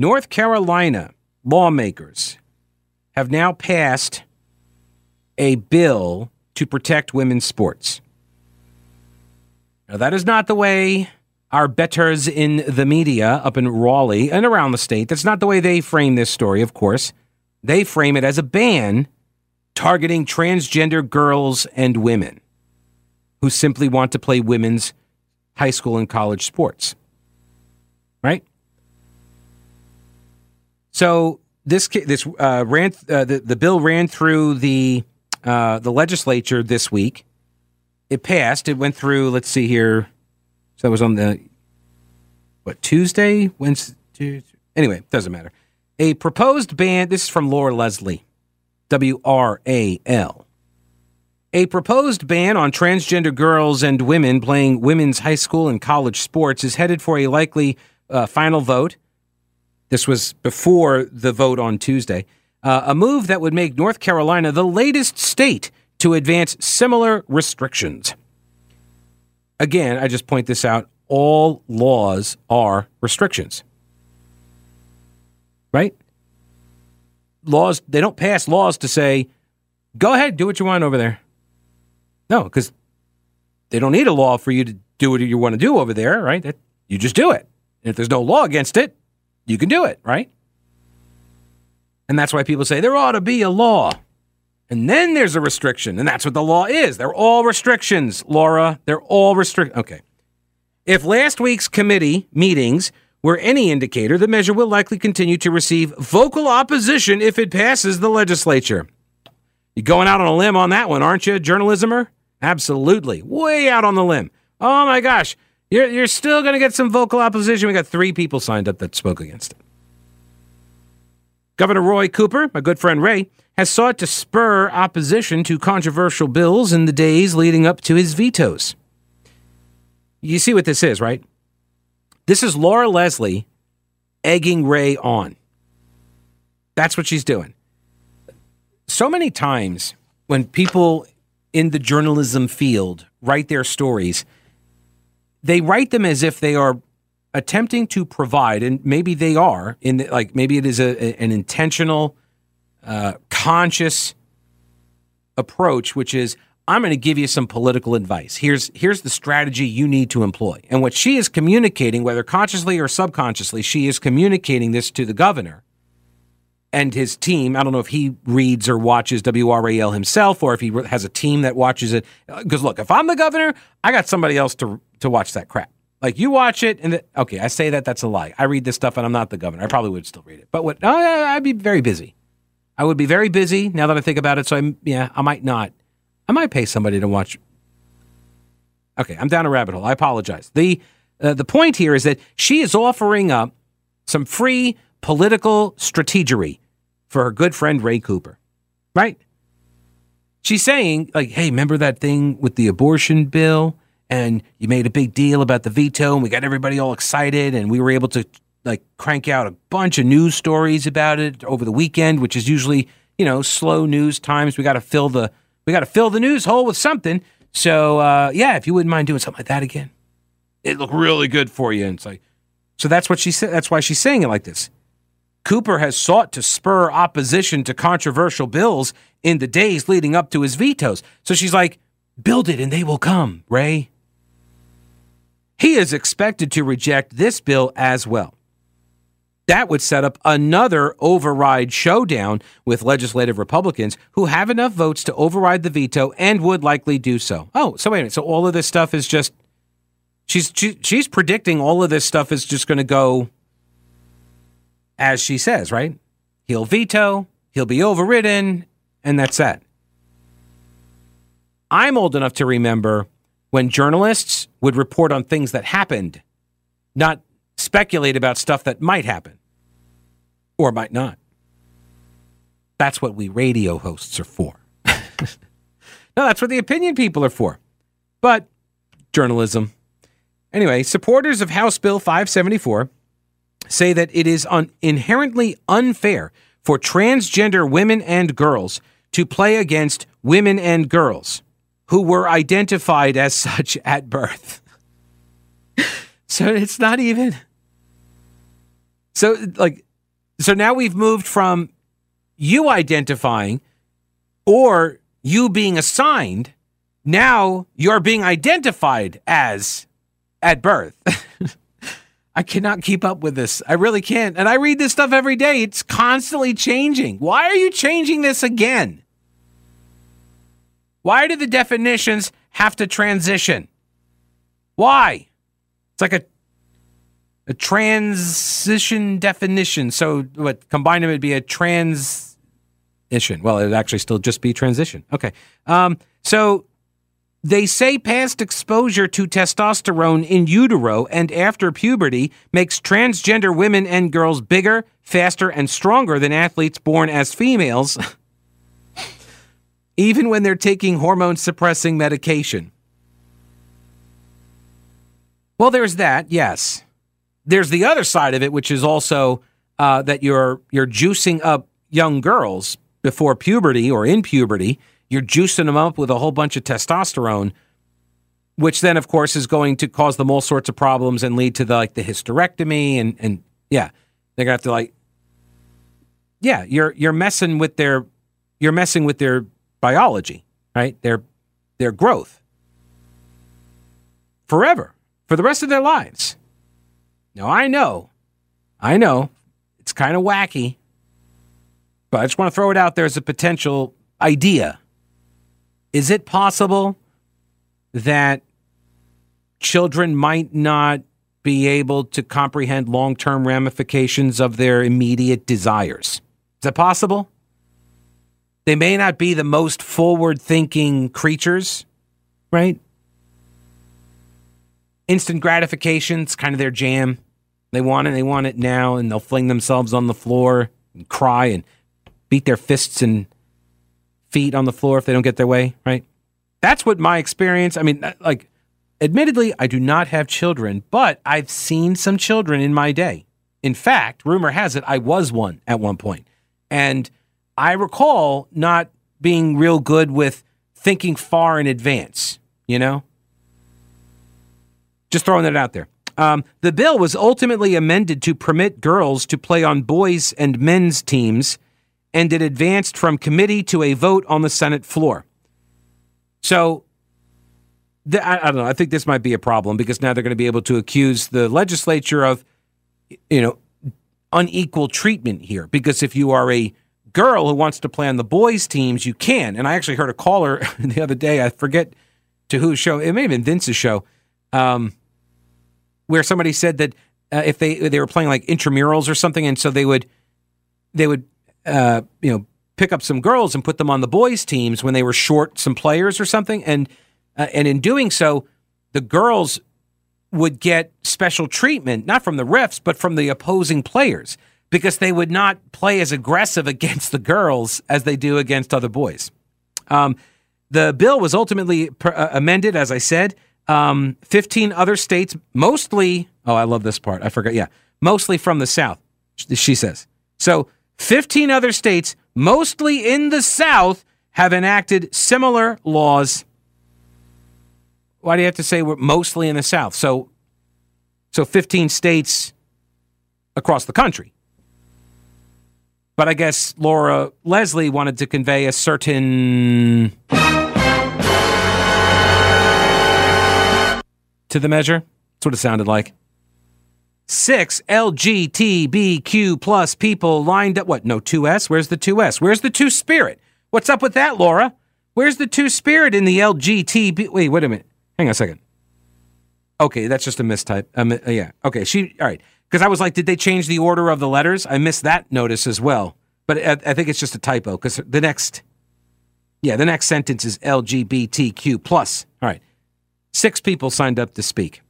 North Carolina lawmakers have now passed a bill to protect women's sports. Now, that is not the way our betters in the media up in Raleigh and around the state, that's not the way they frame this story, of course. They frame it as a ban targeting transgender girls and women who simply want to play women's high school and college sports. So this this uh, ran uh, the the bill ran through the uh, the legislature this week. It passed. It went through. Let's see here. So that was on the what Tuesday, Wednesday. Tuesday? Anyway, doesn't matter. A proposed ban. This is from Laura Leslie, W R A L. A proposed ban on transgender girls and women playing women's high school and college sports is headed for a likely uh, final vote this was before the vote on Tuesday. Uh, a move that would make North Carolina the latest state to advance similar restrictions. Again, I just point this out all laws are restrictions. Right? Laws, they don't pass laws to say, go ahead, do what you want over there. No, because they don't need a law for you to do what you want to do over there, right? That, You just do it. And if there's no law against it, you can do it, right? And that's why people say there ought to be a law. And then there's a restriction. And that's what the law is. They're all restrictions, Laura. They're all restrict. Okay. If last week's committee meetings were any indicator, the measure will likely continue to receive vocal opposition if it passes the legislature. You're going out on a limb on that one, aren't you, journalismer? Absolutely. Way out on the limb. Oh my gosh. You're, you're still going to get some vocal opposition. We got three people signed up that spoke against it. Governor Roy Cooper, my good friend Ray, has sought to spur opposition to controversial bills in the days leading up to his vetoes. You see what this is, right? This is Laura Leslie egging Ray on. That's what she's doing. So many times when people in the journalism field write their stories, they write them as if they are attempting to provide, and maybe they are in the, like maybe it is a, an intentional, uh, conscious approach, which is I'm going to give you some political advice. Here's here's the strategy you need to employ. And what she is communicating, whether consciously or subconsciously, she is communicating this to the governor and his team. I don't know if he reads or watches WRAL himself, or if he has a team that watches it. Because look, if I'm the governor, I got somebody else to to watch that crap. Like you watch it, and the, okay, I say that that's a lie. I read this stuff, and I'm not the governor. I probably would still read it, but what? Oh, I'd be very busy. I would be very busy now that I think about it. So I'm yeah, I might not. I might pay somebody to watch. Okay, I'm down a rabbit hole. I apologize. the uh, The point here is that she is offering up some free political strategery for her good friend Ray Cooper, right? She's saying like, "Hey, remember that thing with the abortion bill?" and you made a big deal about the veto and we got everybody all excited and we were able to like crank out a bunch of news stories about it over the weekend which is usually you know slow news times. We got to fill the we got to fill the news hole with something. So uh, yeah if you wouldn't mind doing something like that again. It looked really good for you. And it's like so that's what she said that's why she's saying it like this cooper has sought to spur opposition to controversial bills in the days leading up to his vetoes so she's like build it and they will come ray he is expected to reject this bill as well. That would set up another override showdown with legislative Republicans who have enough votes to override the veto and would likely do so. Oh, so wait a minute. So all of this stuff is just she's she, she's predicting all of this stuff is just going to go as she says, right? He'll veto, he'll be overridden, and that's that. I'm old enough to remember when journalists would report on things that happened, not speculate about stuff that might happen. or might not. That's what we radio hosts are for. no, that's what the opinion people are for. But journalism. Anyway, supporters of House Bill 574 say that it is un- inherently unfair for transgender women and girls to play against women and girls who were identified as such at birth. so it's not even. So, like, so now we've moved from you identifying or you being assigned. Now you're being identified as at birth. I cannot keep up with this. I really can't. And I read this stuff every day. It's constantly changing. Why are you changing this again? Why do the definitions have to transition? Why? It's like a a transition definition. So what combine them would be a transition. Well, it would actually still just be transition. Okay. Um, so they say past exposure to testosterone in utero and after puberty makes transgender women and girls bigger, faster, and stronger than athletes born as females, even when they're taking hormone suppressing medication. Well, there's that, yes there's the other side of it, which is also uh, that you're you're juicing up young girls before puberty or in puberty. You're juicing them up with a whole bunch of testosterone, which then, of course, is going to cause them all sorts of problems and lead to the, like the hysterectomy and and yeah, they're gonna have to like yeah, you're you're messing with their you're messing with their biology, right? Their their growth forever for the rest of their lives. Now, I know, I know it's kind of wacky, but I just want to throw it out there as a potential idea. Is it possible that children might not be able to comprehend long term ramifications of their immediate desires? Is that possible? They may not be the most forward thinking creatures, right? Instant gratification's kind of their jam. They want it, they want it now, and they'll fling themselves on the floor and cry and beat their fists and feet on the floor if they don't get their way, right? That's what my experience, I mean, like, admittedly, I do not have children, but I've seen some children in my day. In fact, rumor has it, I was one at one point. And I recall not being real good with thinking far in advance, you know? Just throwing that out there. Um, the bill was ultimately amended to permit girls to play on boys and men's teams, and it advanced from committee to a vote on the Senate floor. So, I, I don't know. I think this might be a problem because now they're going to be able to accuse the legislature of, you know, unequal treatment here. Because if you are a girl who wants to play on the boys' teams, you can. And I actually heard a caller the other day. I forget to whose show. It may have been Vince's show. Um, where somebody said that uh, if they they were playing like intramurals or something, and so they would they would uh, you know pick up some girls and put them on the boys' teams when they were short some players or something, and uh, and in doing so, the girls would get special treatment not from the refs but from the opposing players because they would not play as aggressive against the girls as they do against other boys. Um, the bill was ultimately per, uh, amended, as I said, um, 15 other states, mostly, oh, I love this part. I forgot. Yeah. Mostly from the South, she says. So 15 other states, mostly in the South, have enacted similar laws. Why do you have to say we're mostly in the South? So, so 15 states across the country. But I guess Laura Leslie wanted to convey a certain to the measure. That's what it sounded like. Six LGBTQ plus people lined up. What? No 2S? Where's the 2S? Where's the two spirit? What's up with that, Laura? Where's the two spirit in the LGBT? Wait, wait a minute. Hang on a second. Okay, that's just a mistype. Um, yeah. Okay. She. All right. Because I was like, did they change the order of the letters? I missed that notice as well. But I, I think it's just a typo because the next, yeah, the next sentence is LGBTQ plus. All right. Six people signed up to speak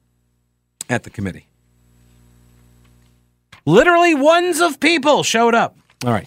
at the committee. Literally ones of people showed up. All right.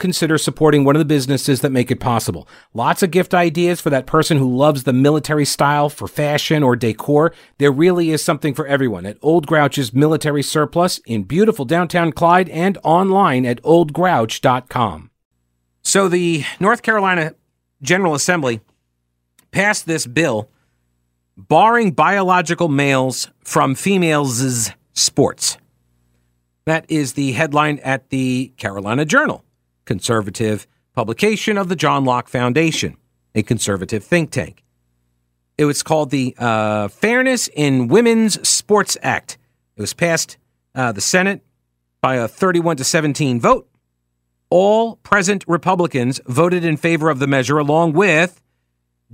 consider supporting one of the businesses that make it possible. Lots of gift ideas for that person who loves the military style for fashion or decor. There really is something for everyone at Old Grouch's Military Surplus in beautiful downtown Clyde and online at oldgrouch.com. So the North Carolina General Assembly passed this bill barring biological males from females' sports. That is the headline at the Carolina Journal conservative publication of the John Locke Foundation, a conservative think tank. It was called the uh, Fairness in Women's Sports Act. It was passed uh, the Senate by a 31 to 17 vote. All present Republicans voted in favor of the measure, along with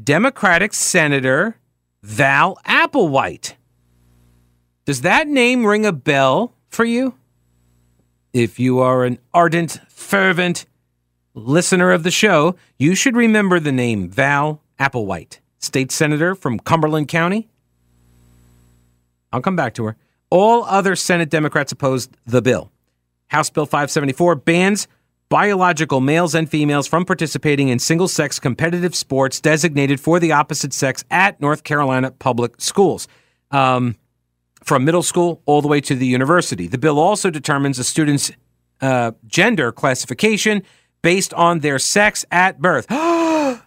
Democratic Senator Val Applewhite. Does that name ring a bell for you? If you are an ardent, fervent listener of the show, you should remember the name Val Applewhite, state senator from Cumberland County. I'll come back to her. All other Senate Democrats opposed the bill. House Bill 574 bans biological males and females from participating in single sex competitive sports designated for the opposite sex at North Carolina public schools. Um, from middle school all the way to the university. The bill also determines a student's uh, gender classification based on their sex at birth.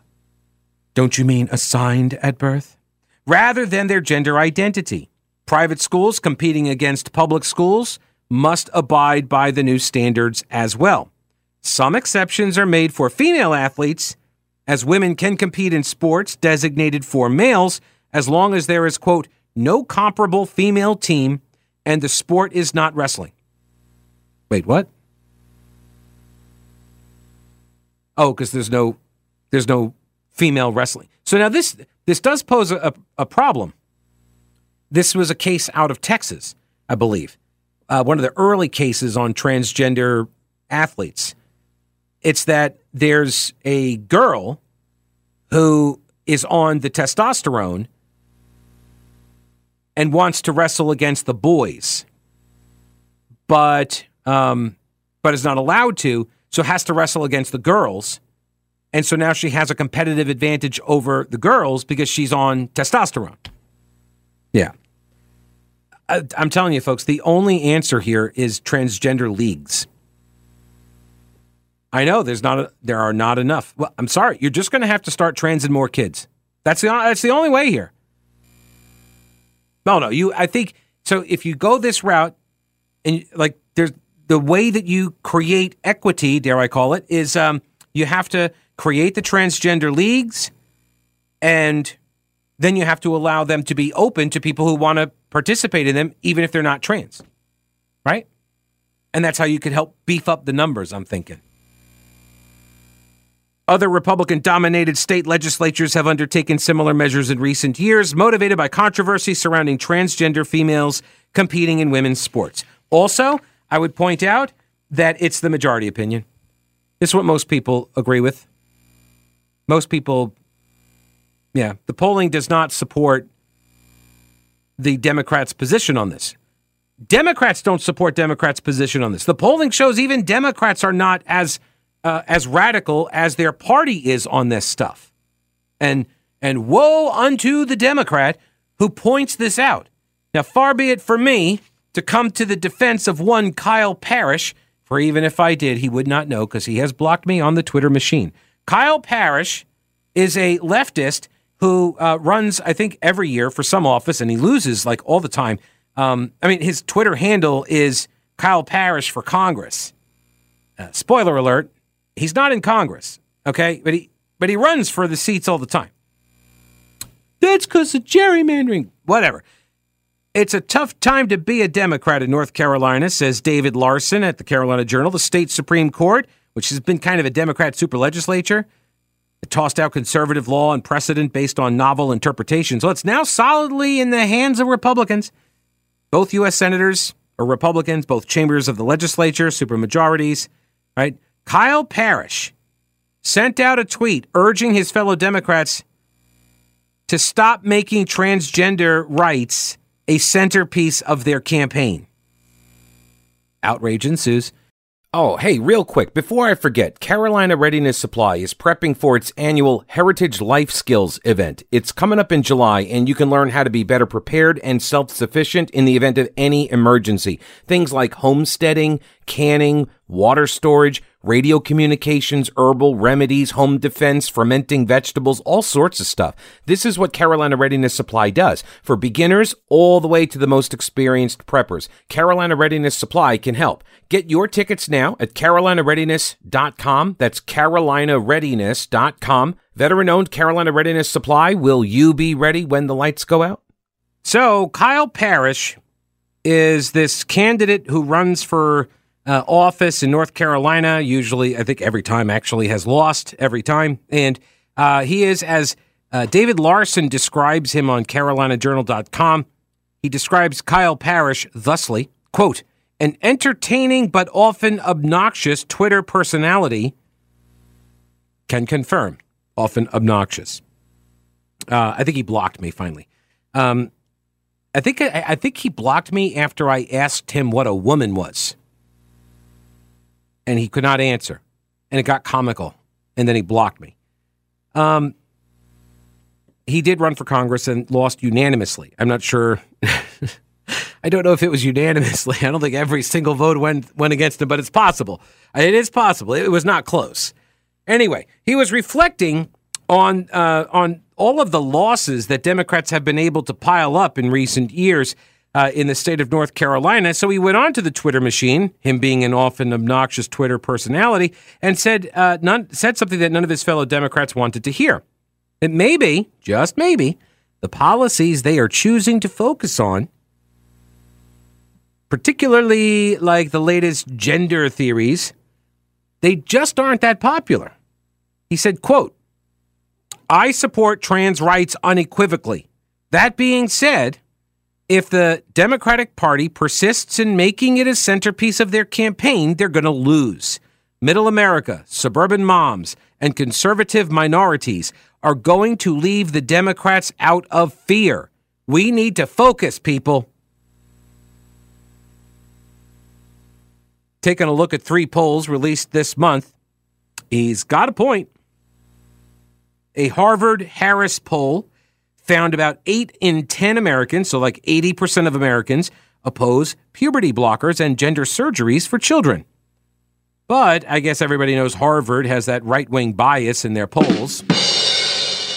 Don't you mean assigned at birth? Rather than their gender identity. Private schools competing against public schools must abide by the new standards as well. Some exceptions are made for female athletes, as women can compete in sports designated for males as long as there is, quote, no comparable female team, and the sport is not wrestling. Wait, what? Oh, because there's no there's no female wrestling. So now this this does pose a, a problem. This was a case out of Texas, I believe, uh, one of the early cases on transgender athletes. It's that there's a girl who is on the testosterone and wants to wrestle against the boys, but um, but is not allowed to, so has to wrestle against the girls. And so now she has a competitive advantage over the girls because she's on testosterone. Yeah. I, I'm telling you, folks, the only answer here is transgender leagues. I know there's not a, there are not enough. Well, I'm sorry, you're just going to have to start transing more kids. That's the that's the only way here. No, no. You, I think so. If you go this route, and like there's the way that you create equity, dare I call it, is um, you have to create the transgender leagues, and then you have to allow them to be open to people who want to participate in them, even if they're not trans, right? And that's how you could help beef up the numbers. I'm thinking. Other Republican dominated state legislatures have undertaken similar measures in recent years, motivated by controversy surrounding transgender females competing in women's sports. Also, I would point out that it's the majority opinion. This is what most people agree with. Most people, yeah, the polling does not support the Democrats' position on this. Democrats don't support Democrats' position on this. The polling shows even Democrats are not as uh, as radical as their party is on this stuff. And and woe unto the Democrat who points this out. Now, far be it for me to come to the defense of one Kyle Parrish, for even if I did, he would not know because he has blocked me on the Twitter machine. Kyle Parrish is a leftist who uh, runs, I think, every year for some office, and he loses like all the time. Um, I mean, his Twitter handle is Kyle Parrish for Congress. Uh, spoiler alert: He's not in Congress, okay? But he but he runs for the seats all the time. That's because of gerrymandering. Whatever. It's a tough time to be a Democrat in North Carolina, says David Larson at the Carolina Journal. The state Supreme Court, which has been kind of a Democrat super legislature, it tossed out conservative law and precedent based on novel interpretations. Well, it's now solidly in the hands of Republicans. Both U.S. senators are Republicans, both chambers of the legislature, supermajorities, right? Kyle Parrish sent out a tweet urging his fellow Democrats to stop making transgender rights a centerpiece of their campaign. Outrage ensues. Oh, hey, real quick, before I forget, Carolina Readiness Supply is prepping for its annual Heritage Life Skills event. It's coming up in July, and you can learn how to be better prepared and self sufficient in the event of any emergency. Things like homesteading, canning, water storage, radio communications, herbal remedies, home defense, fermenting vegetables, all sorts of stuff. This is what Carolina Readiness Supply does for beginners all the way to the most experienced preppers. Carolina Readiness Supply can help. Get your tickets now at carolinareadiness.com. That's carolinareadiness.com. Veteran owned Carolina Readiness Supply. Will you be ready when the lights go out? So, Kyle Parrish is this candidate who runs for uh, office in North Carolina. Usually, I think every time actually has lost every time. And uh, he is, as uh, David Larson describes him on CarolinaJournal.com, he describes Kyle Parrish thusly, quote, an entertaining but often obnoxious Twitter personality can confirm, often obnoxious. Uh, I think he blocked me finally. Um, I think I, I think he blocked me after I asked him what a woman was and he could not answer. And it got comical. And then he blocked me. Um, he did run for Congress and lost unanimously. I'm not sure. I don't know if it was unanimously. I don't think every single vote went went against him, but it's possible. It is possible. It was not close. Anyway, he was reflecting on uh, on all of the losses that Democrats have been able to pile up in recent years uh, in the state of North Carolina. So he went on to the Twitter machine, him being an often obnoxious Twitter personality, and said uh, none, said something that none of his fellow Democrats wanted to hear. It may be, just maybe, the policies they are choosing to focus on, particularly like the latest gender theories, they just aren't that popular. He said, quote, I support trans rights unequivocally. That being said, if the Democratic Party persists in making it a centerpiece of their campaign, they're going to lose. Middle America, suburban moms, and conservative minorities are going to leave the Democrats out of fear. We need to focus, people. Taking a look at three polls released this month, he's got a point. A Harvard Harris poll found about 8 in 10 Americans, so like 80% of Americans, oppose puberty blockers and gender surgeries for children. But I guess everybody knows Harvard has that right wing bias in their polls.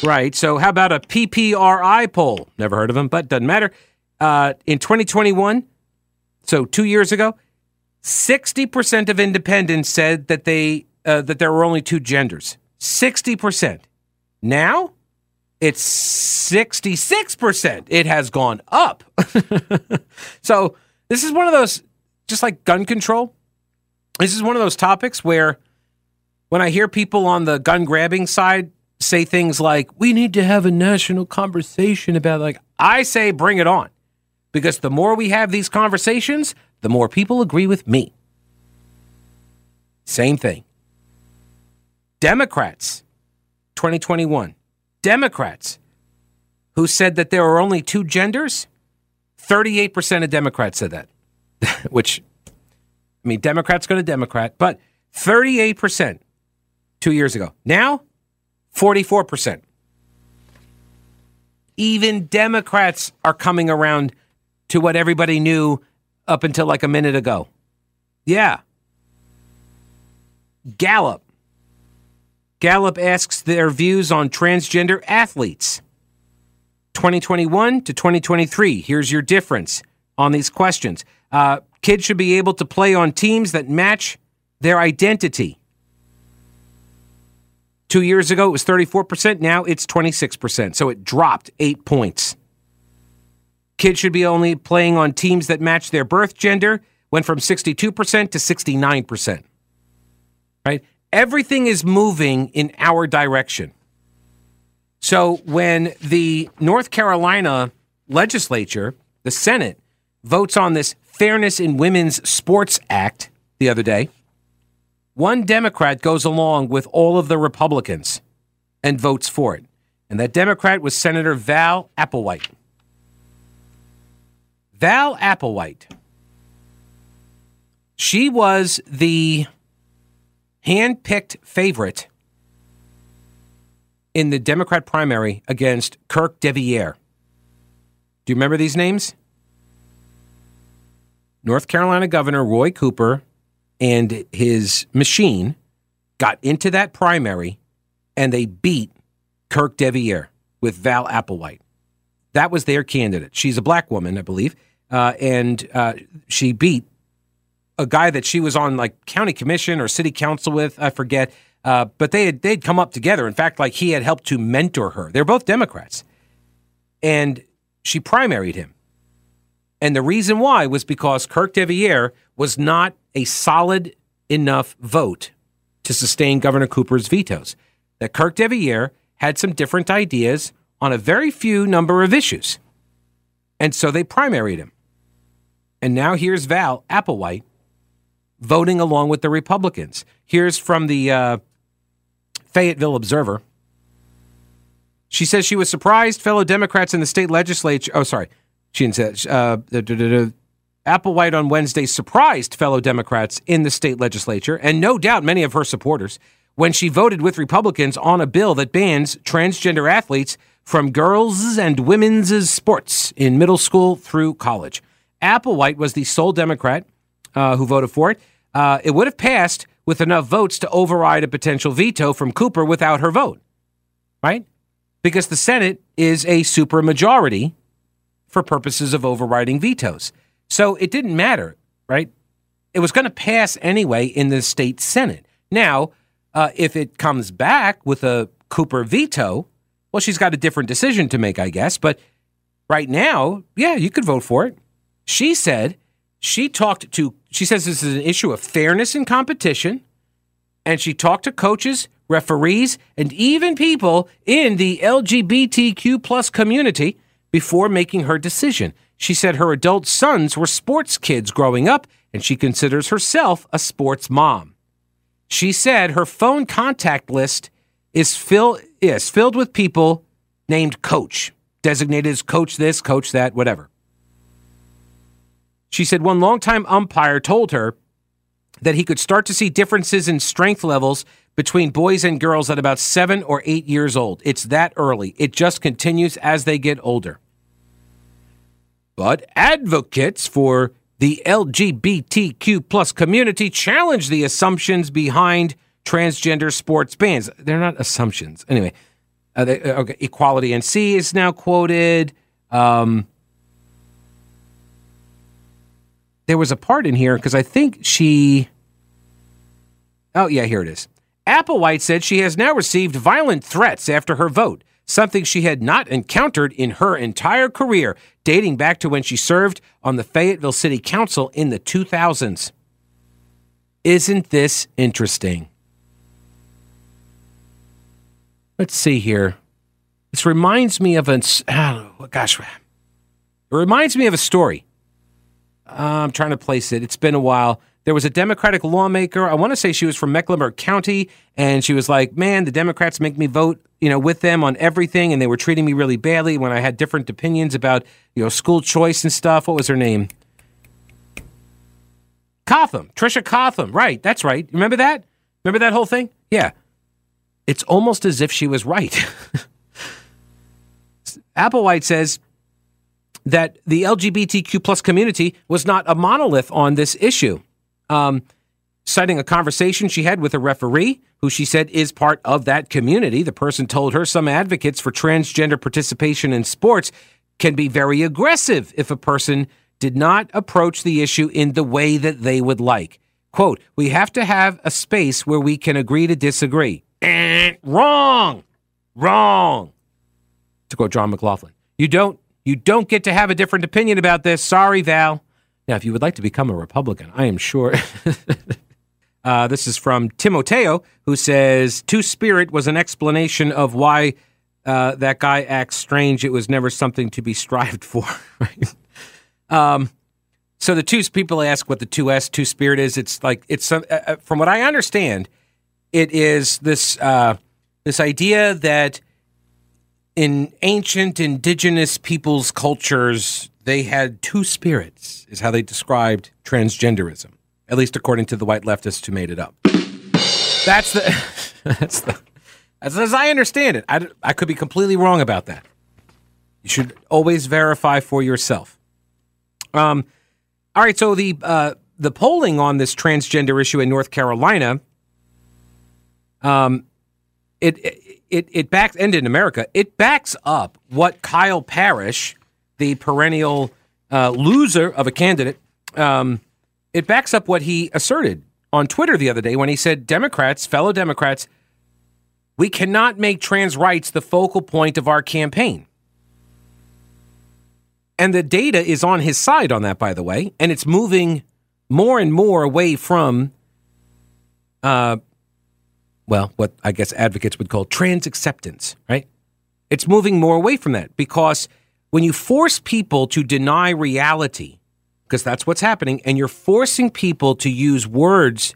Right. So, how about a PPRI poll? Never heard of them, but doesn't matter. Uh, in 2021, so two years ago, 60% of independents said that they uh, that there were only two genders. 60%. Now, it's 66%. It has gone up. so, this is one of those, just like gun control, this is one of those topics where when I hear people on the gun grabbing side say things like, we need to have a national conversation about, like, I say, bring it on. Because the more we have these conversations, the more people agree with me. Same thing. Democrats, 2021 Democrats who said that there are only two genders, 38% of Democrats said that, which, I mean, Democrats go to Democrat, but 38% two years ago. Now, 44%. Even Democrats are coming around to what everybody knew up until like a minute ago. Yeah. Gallup Gallup asks their views on transgender athletes. 2021 to 2023, here's your difference on these questions. Uh, kids should be able to play on teams that match their identity. Two years ago, it was 34%. Now it's 26%. So it dropped eight points. Kids should be only playing on teams that match their birth gender, went from 62% to 69%. Right? Everything is moving in our direction. So when the North Carolina legislature, the Senate, votes on this Fairness in Women's Sports Act the other day, one Democrat goes along with all of the Republicans and votes for it. And that Democrat was Senator Val Applewhite. Val Applewhite. She was the hand-picked favorite in the Democrat primary against Kirk Deviere. Do you remember these names? North Carolina Governor Roy Cooper and his machine got into that primary and they beat Kirk Deviere with Val Applewhite. That was their candidate. She's a black woman, I believe, uh, and uh, she beat a guy that she was on like county commission or city council with. I forget, uh, but they had they'd come up together. In fact, like he had helped to mentor her. They're both Democrats, and she primaried him. And the reason why was because Kirk Deviere was not a solid enough vote to sustain Governor Cooper's vetoes. That Kirk Deviere had some different ideas on a very few number of issues. And so they primaried him. And now here's Val Applewhite voting along with the Republicans. Here's from the uh, Fayetteville Observer. She says she was surprised fellow Democrats in the state legislature. Oh, sorry. She said uh, Applewhite on Wednesday surprised fellow Democrats in the state legislature, and no doubt many of her supporters, when she voted with Republicans on a bill that bans transgender athletes from girls' and women's sports in middle school through college. Applewhite was the sole Democrat uh, who voted for it. Uh, it would have passed with enough votes to override a potential veto from Cooper without her vote, right? Because the Senate is a supermajority for purposes of overriding vetoes. So it didn't matter, right? It was going to pass anyway in the state Senate. Now, uh, if it comes back with a Cooper veto, well, she's got a different decision to make, I guess. But right now, yeah, you could vote for it. She said she talked to, she says this is an issue of fairness and competition. And she talked to coaches, referees, and even people in the LGBTQ plus community before making her decision. She said her adult sons were sports kids growing up, and she considers herself a sports mom. She said her phone contact list is, fill, is filled with people named coach, designated as coach this, coach that, whatever. She said one longtime umpire told her that he could start to see differences in strength levels between boys and girls at about seven or eight years old. It's that early. It just continues as they get older. But advocates for the LGBTQ plus community challenge the assumptions behind transgender sports bans. They're not assumptions. Anyway, uh, they, uh, okay, Equality NC is now quoted. Um, there was a part in here because I think she. Oh, yeah, here it is. Applewhite said she has now received violent threats after her vote something she had not encountered in her entire career, dating back to when she served on the Fayetteville City Council in the 2000s. Isn't this interesting? Let's see here. This reminds me of an oh, ah, gosh, it reminds me of a story. Uh, I'm trying to place it. It's been a while. There was a Democratic lawmaker. I want to say she was from Mecklenburg County, and she was like, "Man, the Democrats make me vote, you know, with them on everything, and they were treating me really badly when I had different opinions about, you know, school choice and stuff." What was her name? Cotham, Tricia Cotham. Right, that's right. Remember that? Remember that whole thing? Yeah. It's almost as if she was right. Applewhite says that the LGBTQ plus community was not a monolith on this issue um, citing a conversation she had with a referee who she said is part of that community. The person told her some advocates for transgender participation in sports can be very aggressive if a person did not approach the issue in the way that they would like. Quote, we have to have a space where we can agree to disagree. Eh, wrong. Wrong. To quote John McLaughlin. You don't You don't get to have a different opinion about this. Sorry, Val. Now, if you would like to become a Republican, I am sure. uh, this is from Timoteo, who says Two Spirit was an explanation of why uh, that guy acts strange. It was never something to be strived for. right? um, so the two people ask what the two S two Spirit is. It's like it's uh, uh, from what I understand, it is this uh, this idea that in ancient indigenous peoples' cultures, they had two spirits, is how they described transgenderism, at least according to the white leftists who made it up. That's the, that's the, as, as I understand it. I, I could be completely wrong about that. You should always verify for yourself. Um, all right, so the uh, the polling on this transgender issue in North Carolina, um, it, it it backs and in America, it backs up what Kyle Parrish, the perennial uh, loser of a candidate, um, it backs up what he asserted on Twitter the other day when he said, "Democrats, fellow Democrats, we cannot make trans rights the focal point of our campaign." And the data is on his side on that, by the way, and it's moving more and more away from, uh, well, what I guess advocates would call trans acceptance, right? It's moving more away from that because when you force people to deny reality, because that's what's happening, and you're forcing people to use words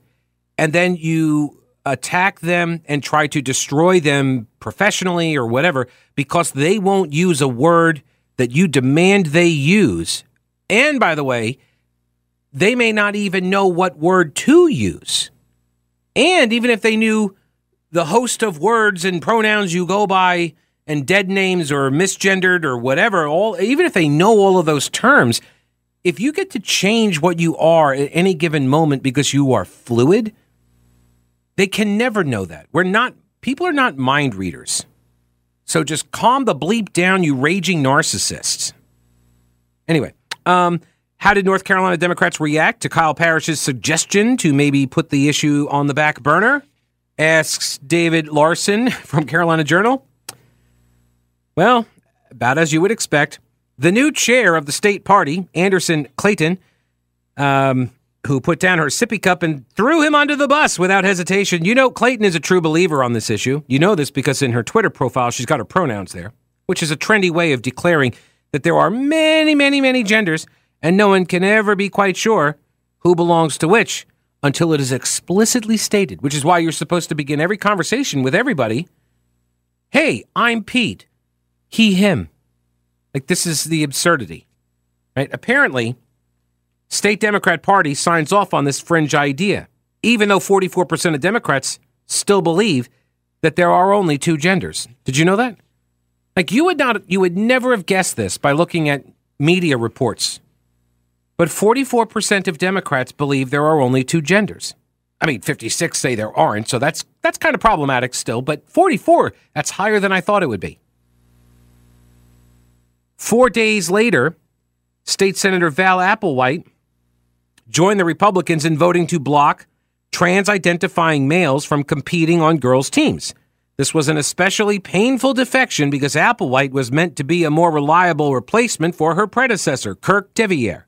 and then you attack them and try to destroy them professionally or whatever because they won't use a word that you demand they use. And by the way, they may not even know what word to use. And even if they knew the host of words and pronouns you go by and dead names or misgendered or whatever, all even if they know all of those terms, if you get to change what you are at any given moment because you are fluid, they can never know that. We're not people are not mind readers. So just calm the bleep down, you raging narcissists. Anyway, um, how did North Carolina Democrats react to Kyle Parrish's suggestion to maybe put the issue on the back burner? Asks David Larson from Carolina Journal. Well, about as you would expect, the new chair of the state party, Anderson Clayton, um, who put down her sippy cup and threw him under the bus without hesitation. You know, Clayton is a true believer on this issue. You know this because in her Twitter profile, she's got her pronouns there, which is a trendy way of declaring that there are many, many, many genders, and no one can ever be quite sure who belongs to which until it is explicitly stated, which is why you're supposed to begin every conversation with everybody. Hey, I'm Pete. He, him. Like, this is the absurdity, right? Apparently, State Democrat Party signs off on this fringe idea, even though 44% of Democrats still believe that there are only two genders. Did you know that? Like you would not you would never have guessed this by looking at media reports. But 44% of Democrats believe there are only two genders. I mean, 56 say there aren't, so that's that's kind of problematic still, but 44, that's higher than I thought it would be. 4 days later, State Senator Val Applewhite joined the Republicans in voting to block trans identifying males from competing on girls' teams. This was an especially painful defection because Applewhite was meant to be a more reliable replacement for her predecessor, Kirk Deviere.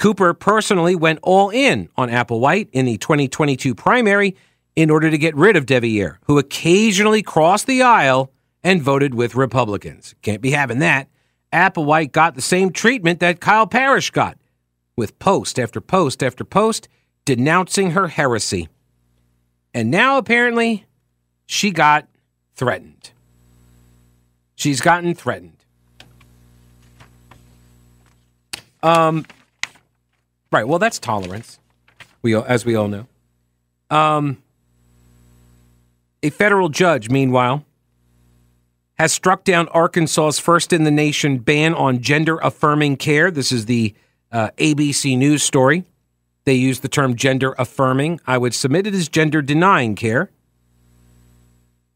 Cooper personally went all in on Applewhite in the 2022 primary in order to get rid of Deviere, who occasionally crossed the aisle and voted with Republicans. Can't be having that. Applewhite got the same treatment that Kyle Parrish got with post after post after post denouncing her heresy. And now apparently she got threatened. She's gotten threatened. Um right, well that's tolerance. We as we all know. Um a federal judge meanwhile has struck down Arkansas's first in the nation ban on gender affirming care. This is the uh, ABC News story. They use the term gender affirming. I would submit it as gender denying care.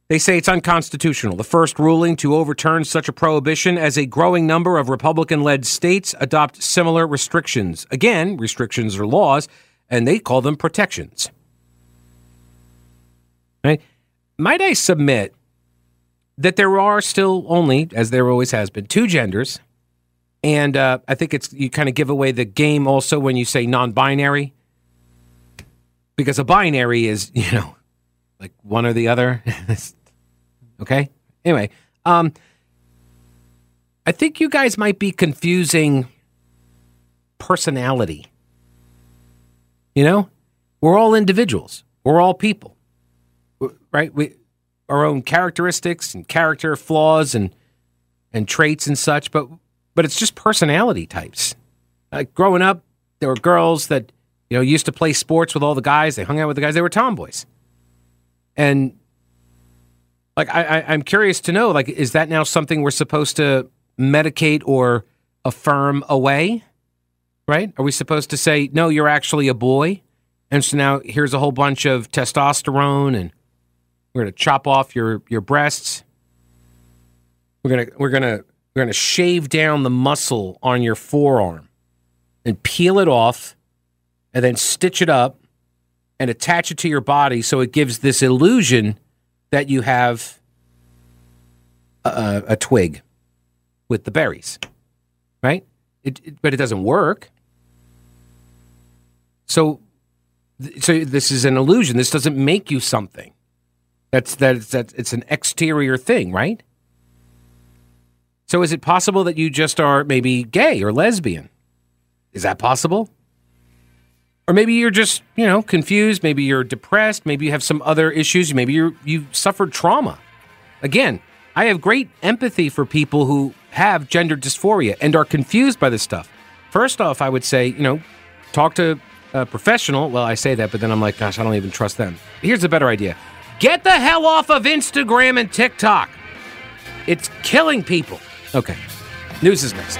They say it's unconstitutional. The first ruling to overturn such a prohibition as a growing number of Republican led states adopt similar restrictions. Again, restrictions are laws, and they call them protections. Right? Might I submit that there are still only, as there always has been, two genders. And uh, I think it's you kind of give away the game also when you say non-binary, because a binary is you know like one or the other. okay. Anyway, um, I think you guys might be confusing personality. You know, we're all individuals. We're all people, right? We our own characteristics and character flaws and and traits and such, but but it's just personality types. Like growing up, there were girls that you know used to play sports with all the guys. They hung out with the guys. They were tomboys, and like I, I I'm curious to know, like, is that now something we're supposed to medicate or affirm away? Right? Are we supposed to say no? You're actually a boy, and so now here's a whole bunch of testosterone and we're to chop off your your breasts. We're to we're to we're to shave down the muscle on your forearm and peel it off and then stitch it up and attach it to your body so it gives this illusion that you have a, a twig with the berries. Right? It, it, but it doesn't work. So so this is an illusion. This doesn't make you something. That's that's that it's an exterior thing, right? So is it possible that you just are maybe gay or lesbian? Is that possible? Or maybe you're just, you know, confused, maybe you're depressed, maybe you have some other issues, maybe you you suffered trauma. Again, I have great empathy for people who have gender dysphoria and are confused by this stuff. First off, I would say, you know, talk to a professional. Well, I say that, but then I'm like, gosh, I don't even trust them. Here's a better idea. Get the hell off of Instagram and TikTok. It's killing people. Okay. News is next.